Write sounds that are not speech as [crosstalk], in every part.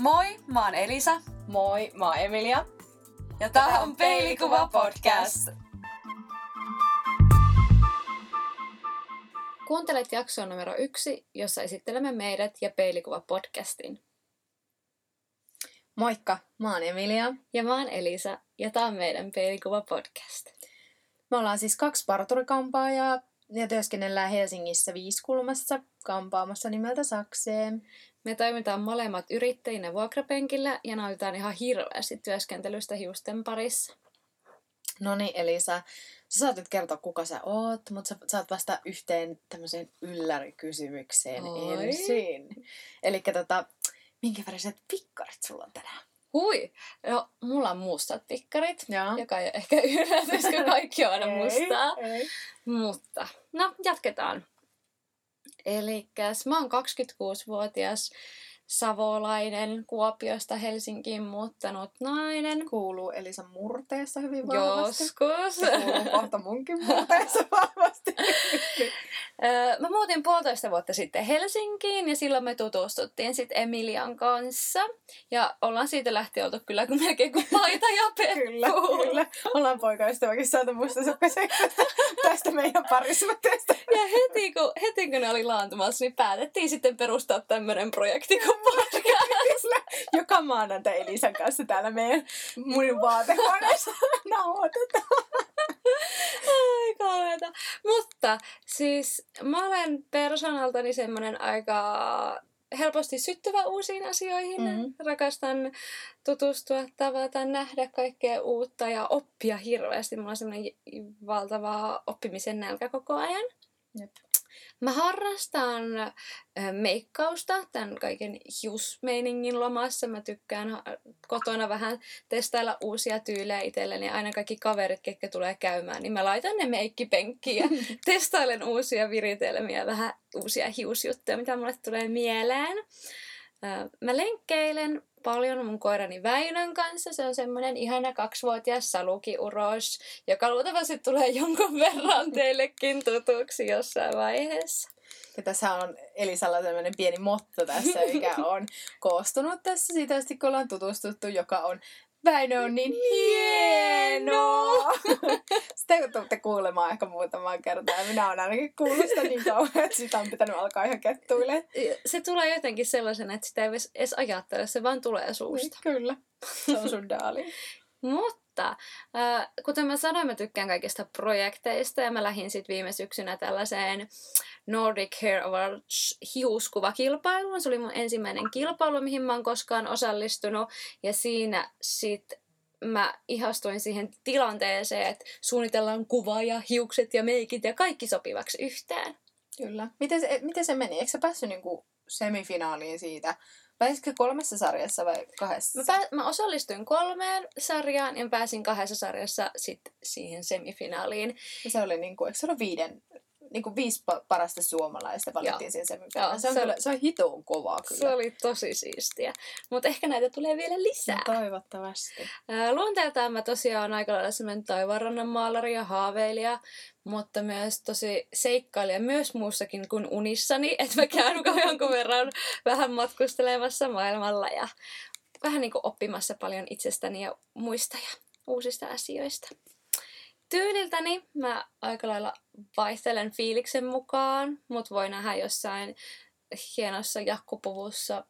Moi, mä oon Elisa. Moi, mä oon Emilia. Ja tää on Peilikuva Podcast. Kuuntelet jaksoa numero yksi, jossa esittelemme meidät ja Peilikuva Podcastin. Moikka, mä oon Emilia. Ja mä oon Elisa, ja tää on meidän Peilikuva Podcast. Me ollaan siis kaksi parturikampaajaa ja työskennellään Helsingissä Viiskulmassa kampaamassa nimeltä Sakseen. Me toimitaan molemmat yrittäjinä vuokrapenkillä ja nautitaan ihan hirveästi työskentelystä hiusten parissa. No niin, Elisa, sä saat nyt kertoa, kuka sä oot, mutta sä saat vasta yhteen tämmöiseen yllärikysymykseen Oi. ensin. Eli tota, minkä väriset pikkarit sulla on tänään? Hui! No, mulla on mustat tikkarit, Joo. joka ei ole ehkä [laughs] yllätys, kun kaikki on aina mustaa. Ei. Mutta, no, jatketaan. Eli mä oon 26-vuotias savolainen Kuopiosta Helsinkiin muuttanut nainen. Kuuluu Elisa murteessa hyvin vahvasti. Joskus. Se kuuluu kohta munkin murteessa vahvasti. [laughs] Öö, Mä muutin puolitoista vuotta sitten Helsinkiin ja silloin me tutustuttiin sitten Emilian kanssa. Ja ollaan siitä lähtien oltu kyllä kuin melkein kuin paita ja peppu. [laughs] Kyllä, kyllä. Ollaan poikaystäväkin saatu mustasukkaseksi [laughs] tästä meidän parisuhteesta. [laughs] Ja heti kun, heti kun ne oli laantumassa, niin päätettiin sitten perustaa tämmöinen projekti kuin podcast. Joka maanantai Elisan kanssa täällä meidän mun vaatehuoneessa nauhoitetaan. Kauheeta. Mutta siis mä olen persoonaltani semmoinen aika helposti syttyvä uusiin asioihin. Mhm. Rakastan tutustua, tavata, nähdä kaikkea uutta ja oppia hirveästi. Mulla on semmoinen valtava oppimisen nälkä koko ajan. Jep. Mä harrastan meikkausta tämän kaiken hiusmeiningin lomassa. Mä tykkään kotona vähän testailla uusia tyylejä itselleni. Aina kaikki kaverit, ketkä tulee käymään, niin mä laitan ne meikkipenkkiin ja [laughs] testailen uusia viritelmiä, vähän uusia hiusjuttuja, mitä mulle tulee mieleen. Mä lenkkeilen paljon mun koirani Väinön kanssa. Se on semmoinen ihana kaksivuotias salukiuros, joka luultavasti tulee jonkun verran teillekin tutuksi jossain vaiheessa. Ja tässä on Elisalla tämmöinen pieni motto tässä, mikä on koostunut tässä siitä kun ollaan tutustuttu, joka on Väinö on niin hieno! Sitä tulette kuulemaan ehkä muutamaan kertaan. Ja minä olen ainakin kuullut sitä niin kauan, että sitä on pitänyt alkaa ihan kettuille. Se tulee jotenkin sellaisena, että sitä ei edes- ajattele, se vaan tulee suusta. Kyllä. Se on sun daali. Mutta äh, kuten mä sanoin, mä tykkään kaikista projekteista ja mä lähdin sitten viime syksynä tällaiseen Nordic Hair Awards hiuskuvakilpailuun. Se oli mun ensimmäinen kilpailu, mihin mä oon koskaan osallistunut. Ja siinä sit mä ihastuin siihen tilanteeseen, että suunnitellaan kuva ja hiukset ja meikit ja kaikki sopivaksi yhteen. Kyllä. Miten se, miten se meni? Eikö sä päässyt niinku semifinaaliin siitä? Pääsitkö kolmessa sarjassa vai kahdessa? Mä, pää- mä osallistuin kolmeen sarjaan ja pääsin kahdessa sarjassa sit siihen semifinaaliin. Ja se oli niinku, eikö se ole viiden, niinku viisi pa- parasta suomalaista valittiin siihen. Joo, Se on, se- kyllä, se on hitoon kovaa Se kyllä. oli tosi siistiä. Mutta ehkä näitä tulee vielä lisää. No, toivottavasti. Ää, Luonteeltaan mä tosiaan aika lailla semmoinen taivaanrannan maalari ja haaveilija, mutta myös tosi seikkailija myös muussakin kuin unissani, [laughs] että mä käyn jonkun verran vähän matkustelemassa maailmalla ja vähän niin kuin oppimassa paljon itsestäni ja muista ja uusista asioista. Tyyliltäni. Mä aika lailla vaihtelen fiiliksen mukaan, mut voi nähdä jossain hienossa jakkupuvussa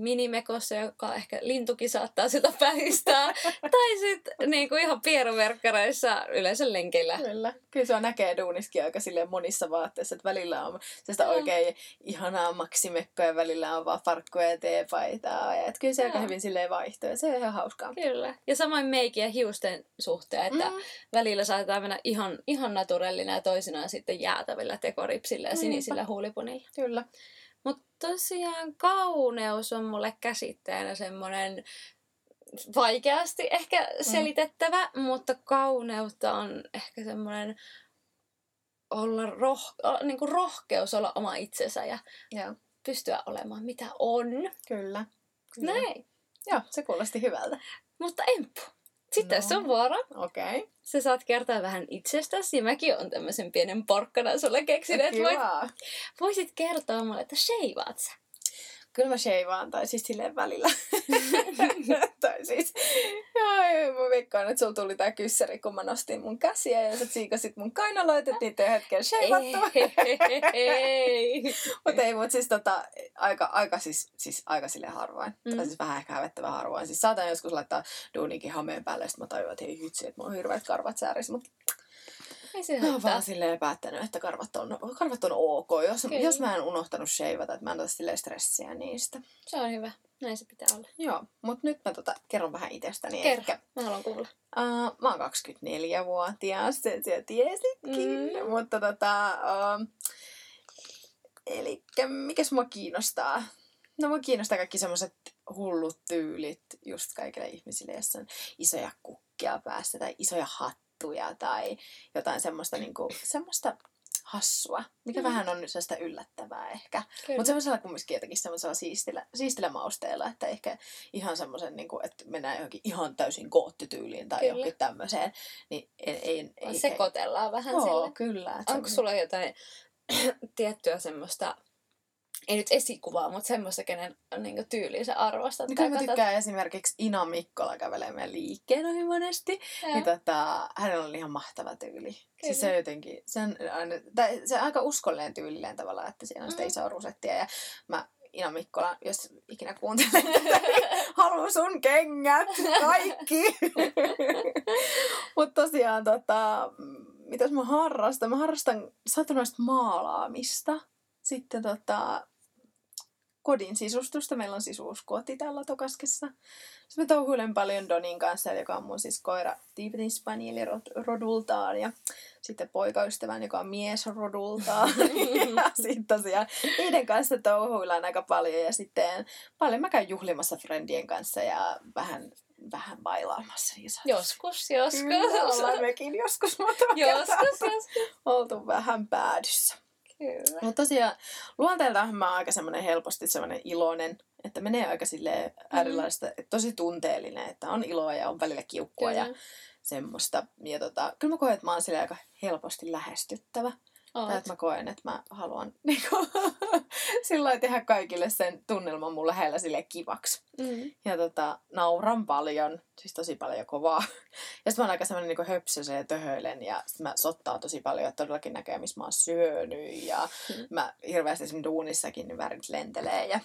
minimekossa, joka ehkä lintukin saattaa sitä päistää. [laughs] tai sitten niinku ihan pieruverkkareissa yleensä lenkeillä. Kyllä. Kyllä se on näkee duuniskin aika silleen monissa vaatteissa, että välillä on sitä oikein ihanaa maksimekkoa ja välillä on vaan farkkuja ja teepaitaa. Ja et kyllä se aika Joo. hyvin silleen vaihtuu ja se on ihan hauskaa. Kyllä. Ja samoin meikin ja hiusten suhteen, että Mm. välillä saatetaan mennä ihan, ihan naturellina ja toisinaan sitten jäätävillä tekoripsillä ja Niinpä. sinisillä huulipunilla. Kyllä. Mutta tosiaan kauneus on mulle käsitteenä semmoinen vaikeasti ehkä selitettävä, mm. mutta kauneutta on ehkä semmoinen olla roh, niin kuin rohkeus olla oma itsensä ja Joo. pystyä olemaan mitä on. Kyllä. Kyllä. Näin. Joo, se kuulosti hyvältä. Mutta Emppu, sitten No. no. sun vuoro. Okei. Okay. Sä saat kertoa vähän itsestäsi ja mäkin on tämmöisen pienen porkkana sulle keksinyt, että voit, voisit kertoa mulle, että sheivaat sä. Kyllä mä sheivaan, tai siis silleen välillä. [laughs] tai siis, [laughs] joo, mä veikkaan, että sulla tuli tää kyssäri, kun mä nostin mun käsiä ja sä tsiikasit mun kainaloita, että niitä ei hetken sheivattu. Ei. [laughs] Mutta ei, mutta siis tota, aika, aika, siis, siis aika sille harvoin. Mm. Tai siis vähän ehkä hävettävän harvoin. Siis saatan joskus laittaa duunikin hameen päälle, sitten mä tajuan, että hei hitsi, että mulla on hirveät karvat säärissä. Mutta Ei se mä oon vaan silleen päättänyt, että karvat on, karvat on ok. Jos, Okei. jos mä en unohtanut sheivata, että mä en ota silleen stressiä niistä. Se on hyvä. Näin se pitää olla. Joo, mutta nyt mä tota, kerron vähän itsestäni. Kerro. Ehkä, Mä haluan kuulla. uh, mä oon 24-vuotias, sen sä tiesitkin. Mm. Mutta tota, uh, eli mikäs mua kiinnostaa? No mua kiinnostaa kaikki semmoiset hullut tyylit just kaikille ihmisille, jos on isoja kukkia päässä tai isoja hattuja tai jotain semmoista, niinku, semmoista hassua, mikä Mm. vähän on nyt sellaista yllättävää ehkä. Mutta semmoisella kumminkin jotenkin semmoisella siistillä, siistillä mausteella, että ehkä ihan semmoisen, niin kuin, että mennään johonkin ihan täysin koottityyliin tai Kyllä. johonkin tämmöiseen, niin ei, ei, ei Sekoitellaan vähän Joo, sille. kyllä. Onko on- sulla jotain [clears throat] tiettyä semmoista, ei nyt esikuvaa, mutta semmoista, kenen niin tyyliin sä arvostat? Niin kyllä mä tykkään esimerkiksi Ina Mikkola kävelee meidän liikkeen ohi monesti. Joo. Niin tota, hänellä on ihan mahtava tyyli. Kyllä. Siis se on jotenkin, se on, aina, tai se on aika uskollinen tyylilleen tavallaan, että siinä on sitä Mm. isoa rusettia. Ja mä Ina Mikkola, jos ikinä kuuntelet, tätä, niin [laughs] haluan sun kengät, kaikki. [laughs] Mutta tosiaan, tota, mitäs mä harrastan? Mä harrastan satunnaista maalaamista. Sitten tota, kodin sisustusta. Meillä on sisuuskoti täällä Tokaskessa. Sitten mä touhuilen paljon Donin kanssa, joka on mun siis koira Tiibetin Spanieli rod- rodultaan. Ja sitten poikaystävän, joka on mies rodultaan. [laughs] [laughs] ja sitten tosiaan niiden kanssa touhuillaan aika paljon. Ja sitten paljon mä käyn juhlimassa friendien kanssa ja vähän, vähän bailaamassa. niin sanotusti. Joskus, joskus. Kyllä, ollaan mekin joskus [laughs] kerta joskus, joskus. oltu vähän päädyssä. Kyllä. Mutta tosiaan luonteeltaan mä oon aika semmoinen helposti semmoinen iloinen, että menee aika silleen äärilaista, että tosi tunteellinen, että on iloa ja on välillä kiukkua ja Kyllä. semmoista. Ja tota, kyllä mä koen, että mä oon silleen aika helposti lähestyttävä. Tai Oot. että mä koen, että mä haluan [laughs] niinku, sillä lailla tehdä kaikille sen tunnelman mun lähellä sille kivaksi. Mm. Ja tota, nauran paljon, siis tosi paljon kovaa. [laughs] Ja sitten mä oon aika semmoinen niinku höpsösen ja töhöilen ja sit mä sottaan tosi paljon, että todellakin näkee, missä mä oon syönyt. Ja Mm. mä hirveästi esimerkiksi duunissakin niin värit lentelee ja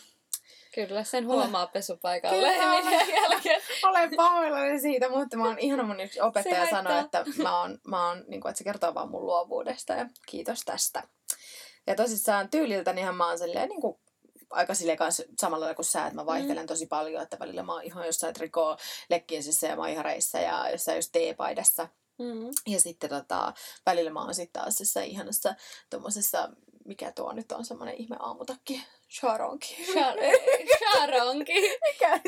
Kyllä, sen huomaa pesupaikalle Kyllä. menee jälkeen. olen pahoillani siitä, mutta mä oon ihana mun yksi opettaja Se sanoi, että mä oon, mä oon niin kuin, että se kertoo vaan mun luovuudesta ja kiitos tästä. Ja tosissaan tyyliltänihän mä oon silleen niin kuin, aika silleen kanssa samalla lailla kuin sä, että mä vaihtelen tosi paljon, että välillä mä oon ihan jossain trikoo lekkinsissä ja maihareissa ja jossain just teepaidassa. Mm. Ja sitten tota, välillä mä oon sitten taas jossain ihanassa tommosessa, mikä tuo nyt on semmonen ihme aamutakki, charonki. Charonki. [laughs] Mikä?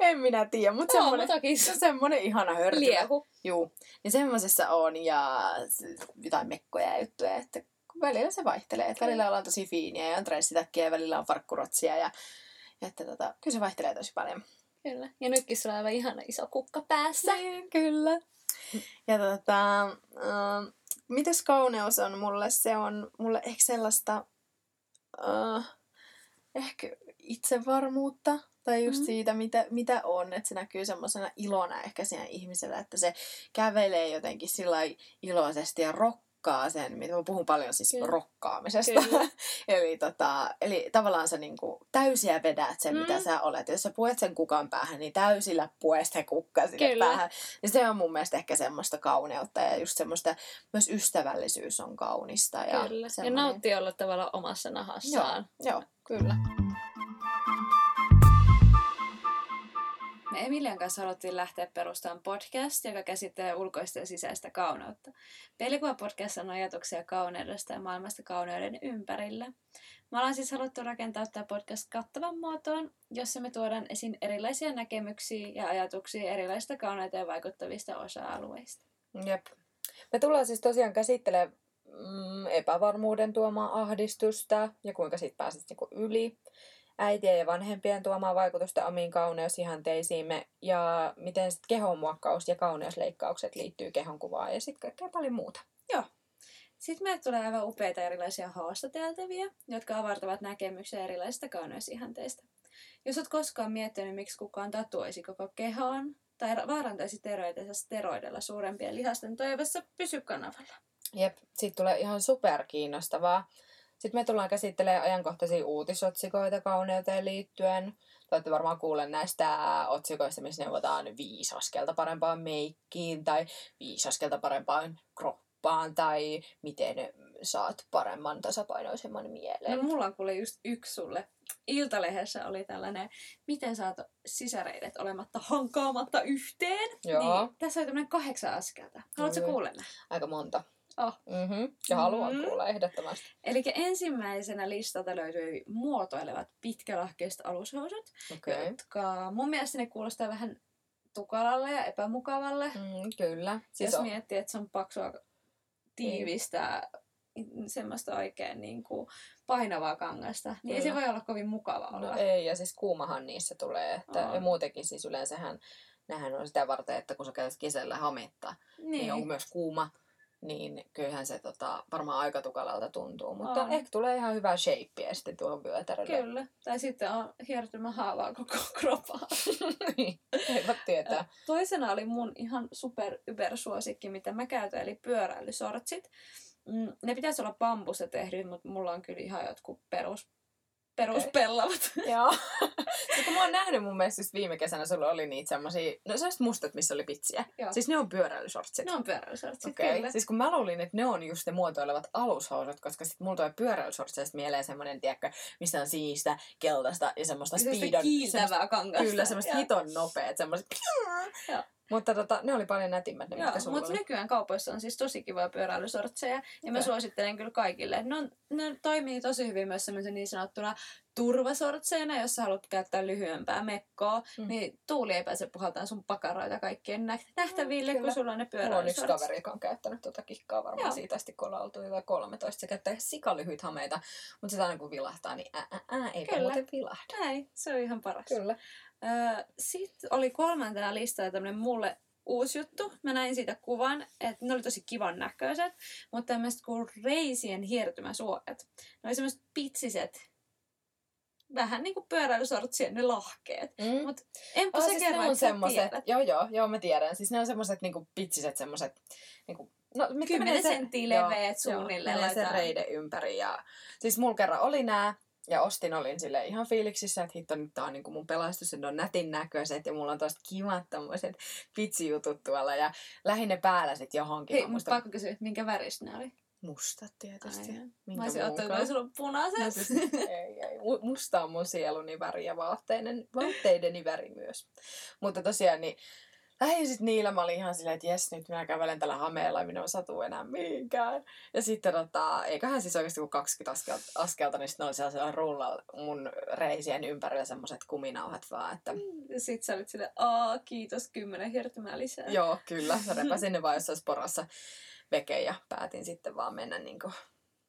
en minä tiedä, mutta semmonen, Aamutakissa. se on semmonen ihana hörtylä. Liehu. Juu, niin semmoisessa on ja jotain mekkoja ja juttuja, että välillä se vaihtelee. Että välillä ollaan tosi fiiniä ja on dressitäkkiä ja välillä on farkkurotsia ja että tota, kyllä se vaihtelee tosi paljon. Kyllä. Ja nytkin sulla on aivan ihana iso kukka päässä. Niin, kyllä. Ja tota, äh, mitäs kauneus on mulle? Se on mulle ehkä sellaista äh, ehkä itsevarmuutta tai just Mhm. mm. siitä, mitä, mitä on. Että se näkyy semmoisena ilona ehkä siinä ihmisellä, että se kävelee jotenkin sillä iloisesti ja rokkaa sen, mitä mä puhun paljon siis Kyllä. rokkaamisesta. Kyllä. [laughs] eli, tota, eli tavallaan sä niinku täysiä vedät sen, mm. mitä Mm. sä olet. Jos sä puet sen kukan päähän, niin täysillä pue se kukka sinne Kyllä. päähän. Ja se on mun mielestä ehkä semmoista kauneutta ja just semmoista, myös ystävällisyys on kaunista. Ja, Kyllä. Ja nauttii olla tavallaan omassa nahassaan. Joo, kyllä. Me Emilian kanssa haluttiin lähteä perustamaan podcast, joka käsittelee ulkoista ja sisäistä kauneutta. Peilikuva podcast on ajatuksia kauneudesta ja maailmasta kauneuden ympärillä. Me ollaan siis haluttu rakentaa tämä podcast kattavan muotoon, jossa me tuodaan esiin erilaisia näkemyksiä ja ajatuksia erilaisista kauneuteen vaikuttavista osa-alueista. Jep. Me tullaan siis tosiaan käsittelemään mm, epävarmuuden tuomaa ahdistusta ja kuinka siitä pääset niinku yli. Äitien ja vanhempien tuomaa vaikutusta omiin kauneusihanteisiimme ja miten sit kehonmuokkaus ja kauneusleikkaukset liittyy kehonkuvaan ja sitten kaikkea paljon muuta. Sitten meille tulee aivan upeita erilaisia haastateltavia, jotka avartavat näkemyksiä erilaisista kauneusihanteista. Jos olet koskaan miettinyt, miksi kukaan tatuoisi koko kehoon tai vaarantaisi terveytensä steroidella suurempien lihasten toivossa, pysy kanavalla. Jep, siitä tulee ihan super kiinnostavaa. Sitten me tullaan käsittelemään ajankohtaisia uutisotsikoita kauneuteen liittyen. Te olette varmaan kuulleet näistä otsikoista, missä neuvotaan viisi askelta parempaan meikkiin tai viisi askelta parempaan kroppaan tai miten saat paremman tasapainoisemman mielen. No mulla on kuule just yksi sulle. Iltalehdessä oli tällainen, miten saat sisäreidet olematta hankaamatta yhteen. Joo. Niin, tässä oli tämmöinen kahdeksan askelta. Haluatko kuulla? Aika monta. Oh. Mm-hmm. Ja haluan Mhm. kuulla ehdottomasti. Eli ensimmäisenä listalta löytyi muotoilevat pitkälahkeiset alushousut. Okay. jotka mun mielestä ne kuulostaa vähän tukalalle ja epämukavalle. Mm, kyllä. Siis jos on, miettii, että se on paksua tiivistä, semmoista oikein niin kuin painavaa kangasta, niin ei se Kyllä. voi olla kovin mukava olla. no ei, ja siis kuumahan niissä tulee. Että, On. ja muutenkin siis yleensähän nehän on sitä varten, että kun sä käytät kesällä hametta, niin. niin on myös kuuma, niin kyllähän se tota, varmaan aika tukalalta tuntuu. Mutta On. ehkä tulee ihan hyvää shapeä sitten tuohon vyötärölle. Kyllä. Tai sitten on hiertymähaavaa koko [laughs] kroppaa. niin, eivät tietää. Toisena oli mun ihan super yber suosikki, mitä mä käytän, eli pyöräilysortsit. Mm, ne pitäisi olla bambusta tehdyt, mutta mulla on kyllä ihan jotkut perus, peruspellavat. [laughs] Joo. Sitten kun mä oon nähnyt mun mielestä just viime kesänä, sulla oli niitä semmosia, no sellaiset mustat, missä oli pitsiä. Joo. Siis ne on pyöräilysortsit. ne on pyöräilysortsit, Okei. kyllä. Siis kun mä luulin, että ne on just ne muotoilevat alushousut, koska sit mulla tulee pyöräilysortseista mieleen semmonen, tiedätkö, missä on siistä, keltaista ja semmoista Semmoista speedon. kiiltävää kangasta. Kyllä, semmoista hiton nopeet, semmoiset. Mutta tota, ne oli paljon nätimmät ne, Joo, mitkä sulla mutta oli. nykyään kaupoissa on siis tosi kivoja pyöräilysortseja. Ja mä suosittelen kyllä kaikille. Ne, on, ne toimii tosi hyvin myös semmoisen niin sanottuna turvasortseina, jos sä haluat käyttää lyhyempää mekkoa. Mm. Mm. Niin tuuli ei pääse puhaltamaan sun pakaroita kaikkien nä- nähtäville, Mm, kun sulla on ne Mulla on yksi pyöräilysortsit. kaveri, joka on käyttänyt tuota kikkaa varmaan Joo. siitä asti, kun ollaan oltu jotain 13. Se käyttää sikalyhyt hameita, mutta sitä aina kun vilahtaa, niin ää, ää, ää eipä Kyllä. muuten vilahda. Näin, se on ihan paras. Kyllä. Sitten oli kolmantena listalla tämmönen mulle uusi juttu. Mä näin siitä kuvan, että ne oli tosi kivan näköiset, mutta tämmöiset kuin reisien hiertymäsuojat. Ne oli semmoiset pitsiset, vähän niin kuin pyöräilysortsien ne lahkeet. Mm. Mut enpä Oh, se siis ne kerro, on semmoset, joo joo, joo mä tiedän. Siis ne on semmoset niinku pitsiset semmoset, niinku, no mitkä Kymmenen menee se- senttiä joo, leveät suunnilleen Joo, menee sen reiden ympäri ja siis mulla kerran oli nää ja ostin, olin sille ihan fiiliksissä, että hitto nyt tää on niinku mun pelastus, että on nätin näköiset ja mulla on tosta kivat tommoset pitsijutut tuolla ja lähin ne päällä sit johonkin. Hei, muistan- pakko kysyä, minkä väristä ne oli? Mustat tietysti. Ai, Minkä Mä olisin ottanut, että sulla on punaiset. Ei, ei. Mu- Musta on mun sieluni väri ja vaatteiden, vaatteideni väri myös. Mutta tosiaan niin lähdin sitten niillä, mä olin ihan silleen, että jes, nyt minä kävelen tällä hameella ja minä en satu enää mihinkään. Ja sitten tota, eiköhän siis oikeasti kun 20 askelta, askelta niin sitten oli sellaisella rullalla mun reisien ympärillä semmoiset kuminauhat vaan, että Ja sit sä olit silleen, aa, kiitos, kymmenen hiertymää lisää. joo, kyllä, mä repäsin ne vaan jossain porassa veke ja päätin sitten vaan mennä niin kuin,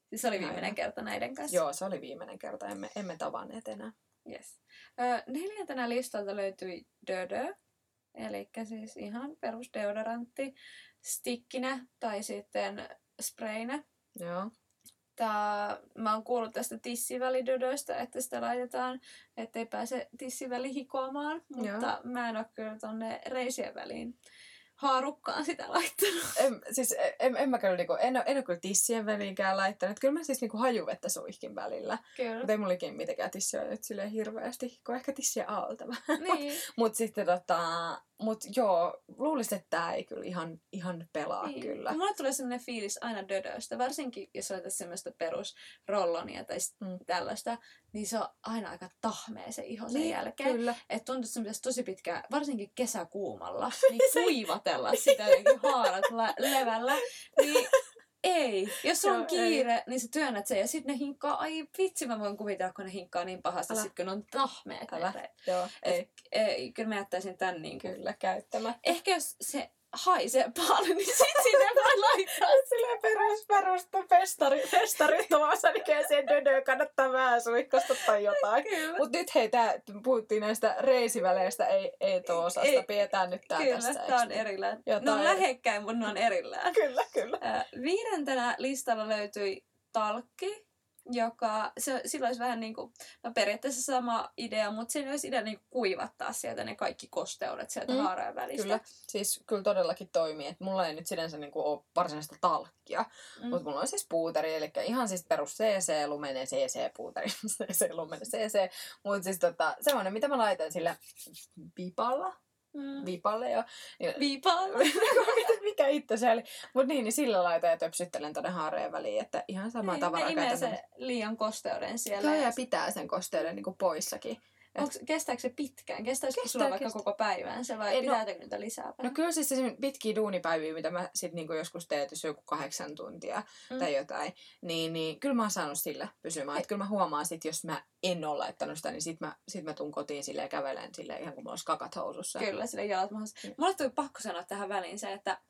Siis se oli viimeinen kerta näiden kanssa. joo, se oli viimeinen kerta, emme, emme tavanneet enää. Yes. Ö, neljäntenä listalta löytyi Dödö, eli siis ihan perus deodorantti, stikkinä tai sitten sprayinä. Joo. Tää, mä oon kuullut tästä tissivälidödöstä, että sitä laitetaan, ettei pääse tissiväli hikoamaan, mutta mä en oo kyllä tonne reisien väliin haarukkaan sitä laittanut. En, siis en, en mä kyllä niinku, en, en ole kyllä tissien väliinkään laittanut. Kyllä mä siis niinku hajuvettä suihkin välillä. Kyllä. Mutta ei mulla ikinä mitenkään tissiä nyt silleen hirveästi, kun ehkä tissiä alta vähän. niin. [laughs] Mut sitten tota, mut joo, luulisin, että tää ei kyllä ihan, ihan pelaa Niin. kyllä. Mulle tulee sellainen fiilis aina dödöstä, varsinkin jos laitat semmoista perusrollonia tai Mm. tällaista, niin se on aina aika tahmea se iho sen Niin, jälkeen. Kyllä. Että tuntuu, että se pitäisi tosi pitkään, varsinkin kesäkuumalla, [laughs] niin kuivatella sitä jotenkin haarat la- levällä. Niin ei. Jos sulla on kiire, niin sä työnnät sen ja sitten ne hinkkaa, ai vitsi mä voin kuvitella, kun ne hinkkaa niin pahasti, Älä. sit kun ne on tahmeet. Älä. Joo, ei ei, kyllä mä jättäisin tän niin kuin. kyllä käyttämättä. Ehkä jos se haisee paljon, niin sit sinne voi [laughs] laittaa. Silleen perus, perusta festari, festari tuossa, niin sen dödö kannattaa vähän suihkosta tai jotain. Kyllä. Mutta nyt hei, tää, puhuttiin näistä reisiväleistä, ei, ei tuo-osasta. Ei, Pidetään nyt tää Kyllä, tässä. tää on niin? erillään. Jotain ne on lähekkäin, mutta ne on erillään. Kyllä, kyllä. Ää, Viidentenä listalla löytyi talkki, joka, se, sillä olisi vähän niin kuin, no periaatteessa sama idea, mutta siinä olisi idea niin kuin kuivattaa sieltä ne kaikki kosteudet sieltä Mm, haarojen välistä. Kyllä, siis kyllä todellakin toimii. Et mulla ei nyt sinänsä niinku ole varsinaista talkkia, mm. Mutta mulla on siis puuteri, eli ihan siis perus CC, lumenen CC-puuteri, [laughs] CC, lumenen CC. Mutta siis tota, semmoinen, mitä mä laitan sillä vipalla, Mm. vipalle jo. Niin, Viipaa. Mitä- mikä itse se oli. Mutta niin, niin sillä laitan ja töpsyttelen tonne haareen väliin, että ihan sama Niin, tavara ne imee käytän. se liian kosteuden siellä. Joo, ja ja pitää sen kosteuden niinku poissakin. Onks, kestääkö se pitkään? Kestääkö Kestää, sulla vaikka kestää. koko päivän se vai Ei, no- pitääkö niitä lisää? No vähän? kyllä siis esimerkiksi pitkiä duunipäiviä, mitä mä sit niinku joskus teen, että jos joku kahdeksan tuntia Mm. tai jotain, niin, niin kyllä mä oon saanut sillä pysymään. Että kyllä mä huomaan sit, jos mä en ole laittanut sitä, niin sit mä, sit mä tuun kotiin silleen ja kävelen silleen ihan kuin mulla olisi kakat housussa. Kyllä, sille jalat mahdollista. Mm. Mulle tuli pakko sanoa tähän väliin se, että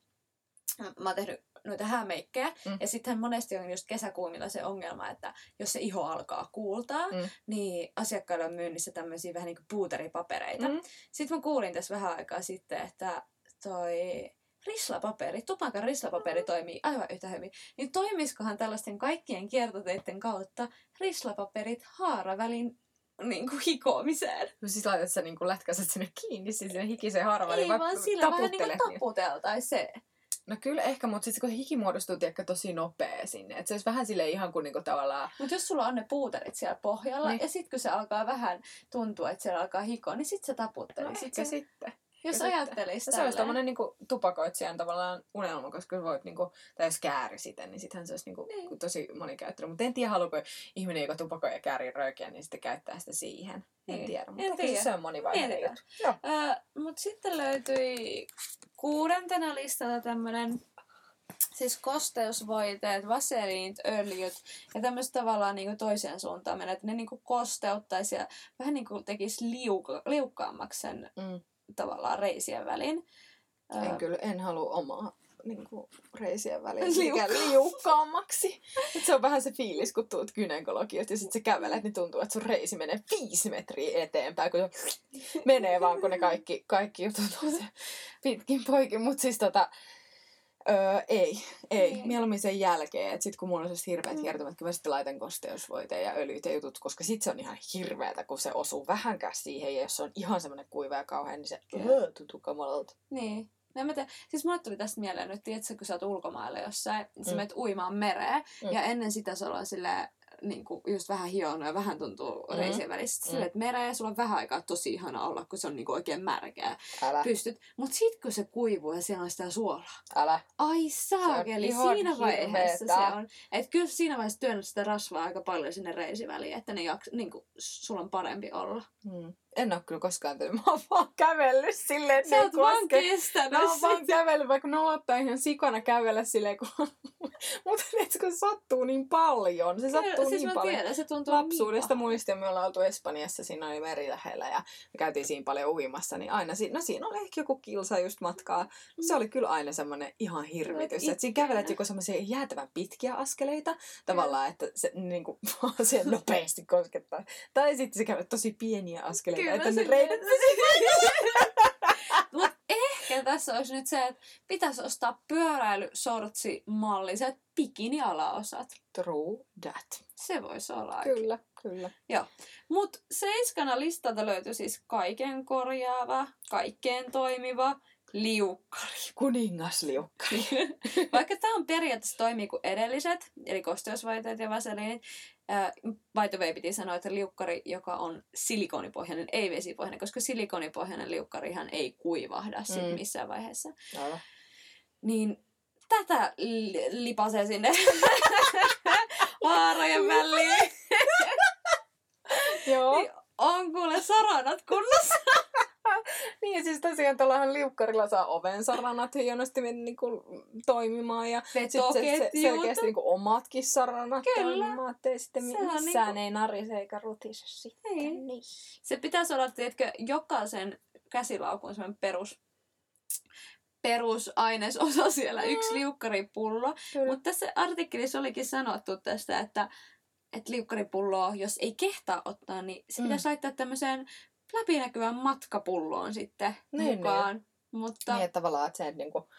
mä oon tehnyt noita häämeikkejä. Mm. Mm. Ja sitten monesti on just kesäkuumilla se ongelma, että jos se iho alkaa kuultaa, Mm. mm. niin asiakkailla on myynnissä tämmöisiä vähän niin kuin puuteripapereita. Mm. Mm. Sitten mä kuulin tässä vähän aikaa sitten, että toi rislapaperi, tupakan rislapaperi toimii aivan yhtä hyvin. Niin toimiskohan tällaisten kaikkien kiertoteiden kautta rislapaperit haaravälin niin kuin hikoamiseen? No siis laitat sä niin lätkäset sinne kiinni, siis sinne hikiseen harvalle, Ei vaan sillä vähän niin kuin taputeltaisiin se. No kyllä ehkä, mutta sitten kun hiki muodostuu tiedätkö, tosi nopea sinne. Että se olisi vähän sille ihan kuin niinku tavallaan... Mutta jos sulla on ne puuterit siellä pohjalla, Niin. niin. ja sitten kun se alkaa vähän tuntua, että siellä alkaa hikoa, niin sitten se taputtelee. No sit ehkä se, sitten. Jos sitten. ajattelisi Ja se olisi tämmöinen niinku tupakoitsijan tavallaan unelma, koska voit niinku, tai jos kääri sitä, niin sittenhän se olisi niinku Niin. tosi monikäyttöinen. Mutta en tiedä, haluaako ihminen, joka tupakoi ja käärii röökiä, niin sitten käyttää sitä siihen. En Niin. tiedä, mutta En se- tiedä. se on monivaiheinen juttu. Joo. Mutta sitten löytyi kuudentena listalta tämmöinen siis kosteusvoiteet, vaseliinit, öljyt ja tämmöistä tavallaan niinku toiseen suuntaan mennä, että ne niinku kosteuttaisi ja vähän niinku tekisi liuka, liukkaammaksi sen Mm. Tavallaan reisien välin. En kyllä, en halua omaa niinku, reisien väliä [laughs] Liukkaa. mikä liukkaammaksi. Et se on vähän se fiilis, kun tuut gynekologiosta ja sitten sä kävelet, niin tuntuu, että sun reisi menee viisi metriä eteenpäin, kun se [laughs] menee vaan, kun ne kaikki, kaikki jutut on se pitkin poikin. Mutta siis tota, Öö, ei, ei. Niin. Mieluummin sen jälkeen. Että sit kun mulla on sellaiset hirveät Mm. kiertämät, kyllä mä sitten laitan kosteusvoiteen ja öljyt ja jutut, koska sit se on ihan hirveätä, kun se osuu vähänkään siihen. Ja jos se on ihan semmoinen kuiva ja kauhean, niin se öö, tuntuu kamalalta. Niin. No, mä tiedä. Siis mulle tuli tästä mieleen nyt, tiedätkö, kun sä oot ulkomailla jossain, niin sä Mm. menet uimaan mereen, Mm. ja ennen sitä sulla on silleen, niin kuin just vähän hionnut ja vähän tuntuu Mm. reisien välissä. Mm. mm. sä mereen ja sulla on vähän aikaa tosi ihana olla, kun se on niin kuin oikein märkää. Älä, Pystyt. Mut sit kun se kuivuu ja siellä on sitä suolaa. älä. Ai saakeli, siinä vaiheessa hirveetä. se on. Että kyllä siinä vaiheessa työnnät sitä rasvaa aika paljon sinne reisiväliin, että ne jaks, niin kuin, sulla on parempi olla. Hmm. En ole kyllä koskaan tehnyt. [laughs] Mä oon vaan kävellyt silleen, että Sä oot vaan kestänyt Mä oon vaan kävellyt, vaikka nolottaa ihan sikana kävellä silleen, kun... [laughs] Mutta kun sattuu niin paljon. Se sattuu siis niin mä paljon. tiedän, se tuntuu Lapsuudesta niin muistin, me ollaan oltu Espanjassa, siinä oli meri lähellä ja me käytiin siinä paljon uimassa, niin aina siinä, no siinä oli ehkä joku kilsa just matkaa. Se oli kyllä aina semmoinen ihan hirvitys, että siinä kävelet joku semmoisia jäätävän pitkiä askeleita tavallaan, että se niin kuin, [laughs] se nopeasti koskettaa. Tai sitten se kävelet tosi pieniä askeleita, Kyllä, että ne reidet Mut ehkä tässä olisi nyt se, että pitäisi ostaa pyöräilysortsi-malliset bikini-alaosat. True that. Se voisi olla aika. Kyllä, kyllä. Mut seiskana listalta löytyy siis kaiken korjaava, kaikkeen toimiva, liukkari. Kuningasliukkari. [laughs] Vaikka tämä on periaatteessa toimii kuin edelliset, eli kosteusvaiteet ja vaseliinit, ää, by the way piti sanoa, että liukkari, joka on silikonipohjainen, ei vesipohjainen, koska silikonipohjainen liukkarihan ei kuivahda sit Mm. missään vaiheessa. Aivan. Niin tätä li- lipasee sinne [laughs] haarojen väliin. Joo. Niin on kuule saranat kunnossa. Niin, siis tosiaan tuollahan liukkarilla saa oven saranat hienosti niinku toimimaan ja sitten se, se selkeästi niinku omatkin saranat Kyllä. toimimaan, ettei sitten missään niinku- ei narise eikä rutise sitten. Ei. Niin. Se pitäisi olla, tiedätkö, jokaisen käsilaukun semmoinen perus perusainesosa siellä, Mm. yksi liukkaripullo. Mutta tässä artikkelissa olikin sanottu tästä, että, että liukkaripulloa, jos ei kehtaa ottaa, niin se Mm. pitäisi laittaa tämmöiseen läpinäkyvään matkapulloon sitten Niin, mukaan. Mutta Niin, että tavallaan, että sä et niinku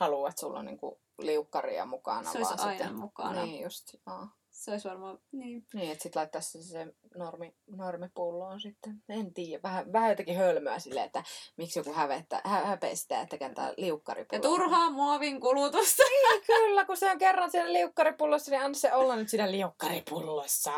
halua, että sulla on niinku liukkaria mukana. se olisi vaan aina sitten, mukana. Niin, just. Aa. Se olisi varmaan, niin. Niin, että sit laittaisi se, se normi, normipulloon sitten. En tiedä. Vähän, vähän jotenkin hölmöä silleen, että miksi joku hävettä, hä, häpeä sitä, että kääntää Ja liukkaripulloa. turhaa muovin kulutusta. Niin, kyllä, kun se on kerran siinä liukkaripullossa, niin anna se olla nyt siinä liukkaripullossa.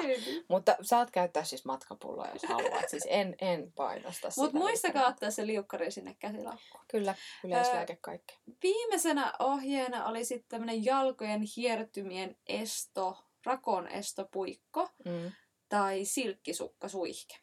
Mutta saat käyttää siis matkapulloa, jos haluat. Siis en, en painosta sitä. Mutta muistakaa ottaa se liukkari sinne käsilakkuun. Kyllä, yleislääke kaikki. Viimeisenä ohjeena oli sitten tämmöinen jalkojen hiertymien esto, rakon estopuikko Mm. tai silkkisukkasuihke.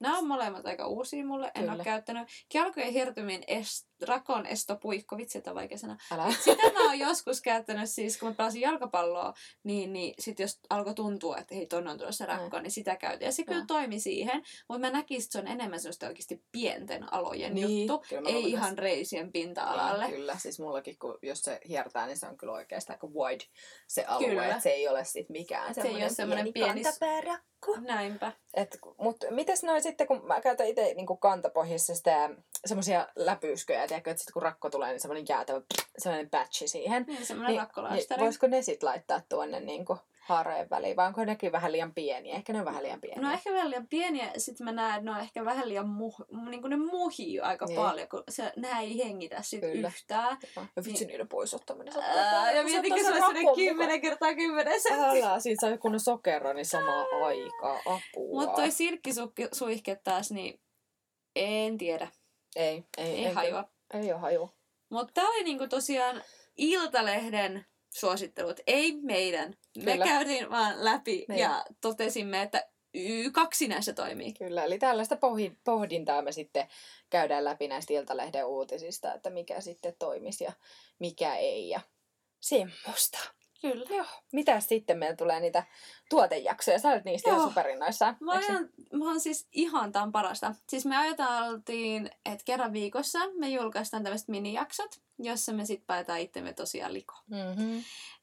Nämä on molemmat aika uusia mulle, en Kyllä. ole käyttänyt. Jalkojen hiertymien est, rakon estopuikko, vitsi, että vaikea sana. Älä. Sitä mä oon joskus käyttänyt siis, kun mä pelasin jalkapalloa, niin, niin sit jos alkoi tuntua, että hei, tonne on tulossa rakko, niin sitä käytin. Ja se kyllä toimi siihen, mutta mä näkisin, että se on enemmän sellaista oikeasti pienten alojen Niin, juttu, ei ihan reisien pinta-alalle. Niin, kyllä, siis mullakin, kun jos se hiertää, niin se on kyllä oikeastaan aika wide se alue. Kyllä. Että se ei ole sit mikään Se ei ole semmoinen pieni- kantapäärakko. Näinpä. Et, mutta mites noin sitten, kun mä käytän itse niin kantapohjassa sitä semmoisia läpysköjä, tiedätkö, että sitten kun rakko tulee, niin semmoinen jäätävä semmoinen patchi siihen. Niin, semmoinen Niin, rakkolaistari. niin, voisiko ne sitten laittaa tuonne niin kuin haarojen väliin, vai onko nekin vähän liian pieniä? Ehkä ne on vähän liian pieniä. No ehkä vähän liian pieniä, sitten mä näen, että ne on ehkä vähän liian muh, niin kuin ne muhii aika Niin. paljon, kun se, nää ei hengitä sit Kyllä. yhtään. Ja vitsi niiden pois ottaminen. Ää, ja mietinkö se olisi sellainen 10 kertaa 10 senttiä. Älä, siitä saa kunnon sokero, niin samaa aikaa. Apua. Mutta toi silkkisuihke taas, niin en tiedä. Ei, ei, Ei en hajua. Ei ole hajua. Mutta tää oli niinku tosiaan Iltalehden suosittelut, ei meidän. Me Kyllä. käytiin vaan läpi Niin. ja totesimme, että y- kaksi näissä toimii. Kyllä, eli tällaista pohi- pohdintaa me sitten käydään läpi näistä Iltalehden uutisista, että mikä sitten toimisi ja mikä ei. Ja semmoista. Kyllä. Joo. Mitä sitten meillä tulee niitä tuotejaksoja? Sä olet niistä Joo. ihan superinnoissaan. Mä ajan, mä oon siis ihan tämän parasta. Siis me ajateltiin, että kerran viikossa me julkaistaan tämmöiset minijaksot, jossa me sitten päätään itsemme tosiaan likoon. Mm-hmm.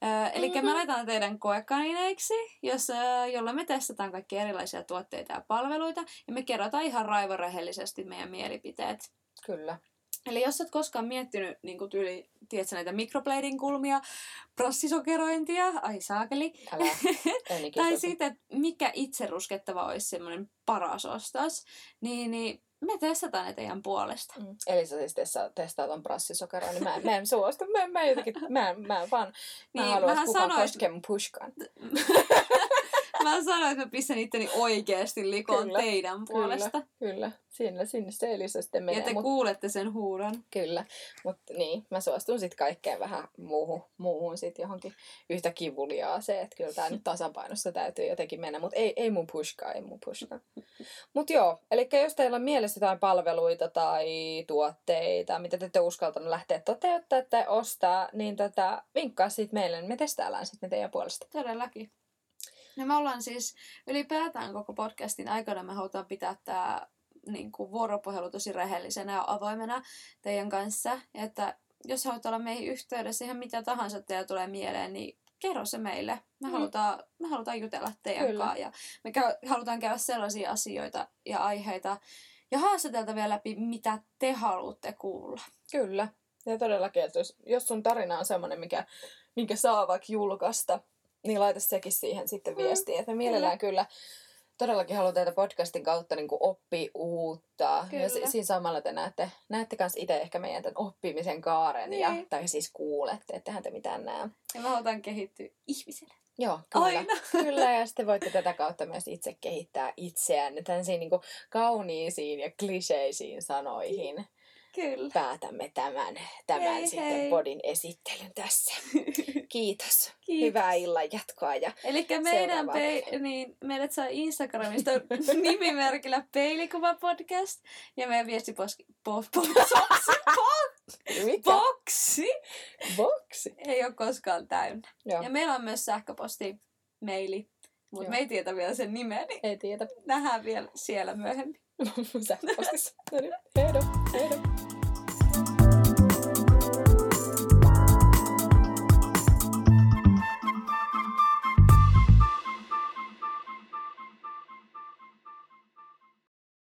Öö, eli Mhm. me laitetaan teidän koekanineiksi, jossa, jolla me testataan kaikki erilaisia tuotteita ja palveluita, ja me kerrotaan ihan raivorehellisesti meidän mielipiteet. Kyllä. Eli jos et koskaan miettinyt niin kuin tyyli, tiedätkö, näitä microblading kulmia, prassisokerointia, ai saakeli, Älä. [laughs] En ikinä tai siitä, että mikä itse ruskettava olisi semmoinen paras ostos, niin, niin me testataan ne teidän puolesta. Mm. Eli sä siis testaat, testaat ton prassisokeroa, niin mä, en- mä en suostu. Mä, mä, jotenkin, mä, mä vaan, mä Niin, en halua, mähän että kukaan sanoin- koskee mun pushkaan. [laughs] Mä sanoin, että mä pistän itteni oikeasti likoon Kyllä, teidän puolesta. Kyllä, sinne, sinne se Elisa sitten menee. Ja te mut- kuulette sen huudon. Kyllä, mutta niin, mä suostun sitten kaikkeen vähän muuhun, muuhun sit johonkin yhtä kivuliaa se, että kyllä tää nyt [laughs] tasapainossa täytyy jotenkin mennä, mutta ei, ei mun pushkaa, ei mun pushkaa. Mutta joo, eli jos teillä on mielessä jotain palveluita tai tuotteita, mitä te ette uskaltanut lähteä toteuttaa tai ostaa, niin tota, vinkkaa siitä meille, niin me testaillaan sitten teidän puolesta. Todellakin. No me ollaan siis ylipäätään koko podcastin aikana me halutaan pitää tämä niin kuin vuoropuhelu tosi rehellisenä ja avoimena teidän kanssa. Että jos haluat olla meihin yhteydessä ihan mitä tahansa teillä tulee mieleen, niin kerro se meille. Me, Mm. halutaan, me halutaan jutella teidän Kyllä. kanssa ja me käy, halutaan käydä sellaisia asioita ja aiheita ja haastatelta vielä läpi, mitä te haluatte kuulla. Kyllä. Ja todellakin, että jos, jos sun tarina on semmoinen, mikä, minkä saa vaikka julkaista, niin laita sekin siihen sitten viestiin. Että me mielellään kyllä todellakin haluan teitä podcastin kautta niin oppia uutta. Ja si- Kyllä. siinä samalla te näette, näette kans itse ehkä meidän tämän oppimisen kaaren. Ja, Niin. tai siis kuulette, ettehän te mitään näe. Ja me halutaan kehittyä ihmisenä. Joo, kyllä. Aina. [laughs] Kyllä, ja sitten voitte tätä kautta myös itse kehittää itseänne tällaisiin niin kauniisiin ja kliseisiin sanoihin. Kyllä. päätämme tämän, tämän Hei, sitten hei. bodin esittelyn tässä. [laughs] Kiitos. Kiitos. Hyvää illan jatkoa ja Eli meidän pe- niin, meidät saa Instagramista [laughs] nimimerkillä Peilikuva podcast ja meidän viestiposki po- po- [laughs] mikä? boksi Boksi. ei ole koskaan täynnä. Joo, Ja meillä on myös sähköposti, maili, mutta me ei tiedä vielä sen nimeä, niin ei tiedä. nähdään vielä siellä myöhemmin. Sähköpostissa. No niin, heido, heido.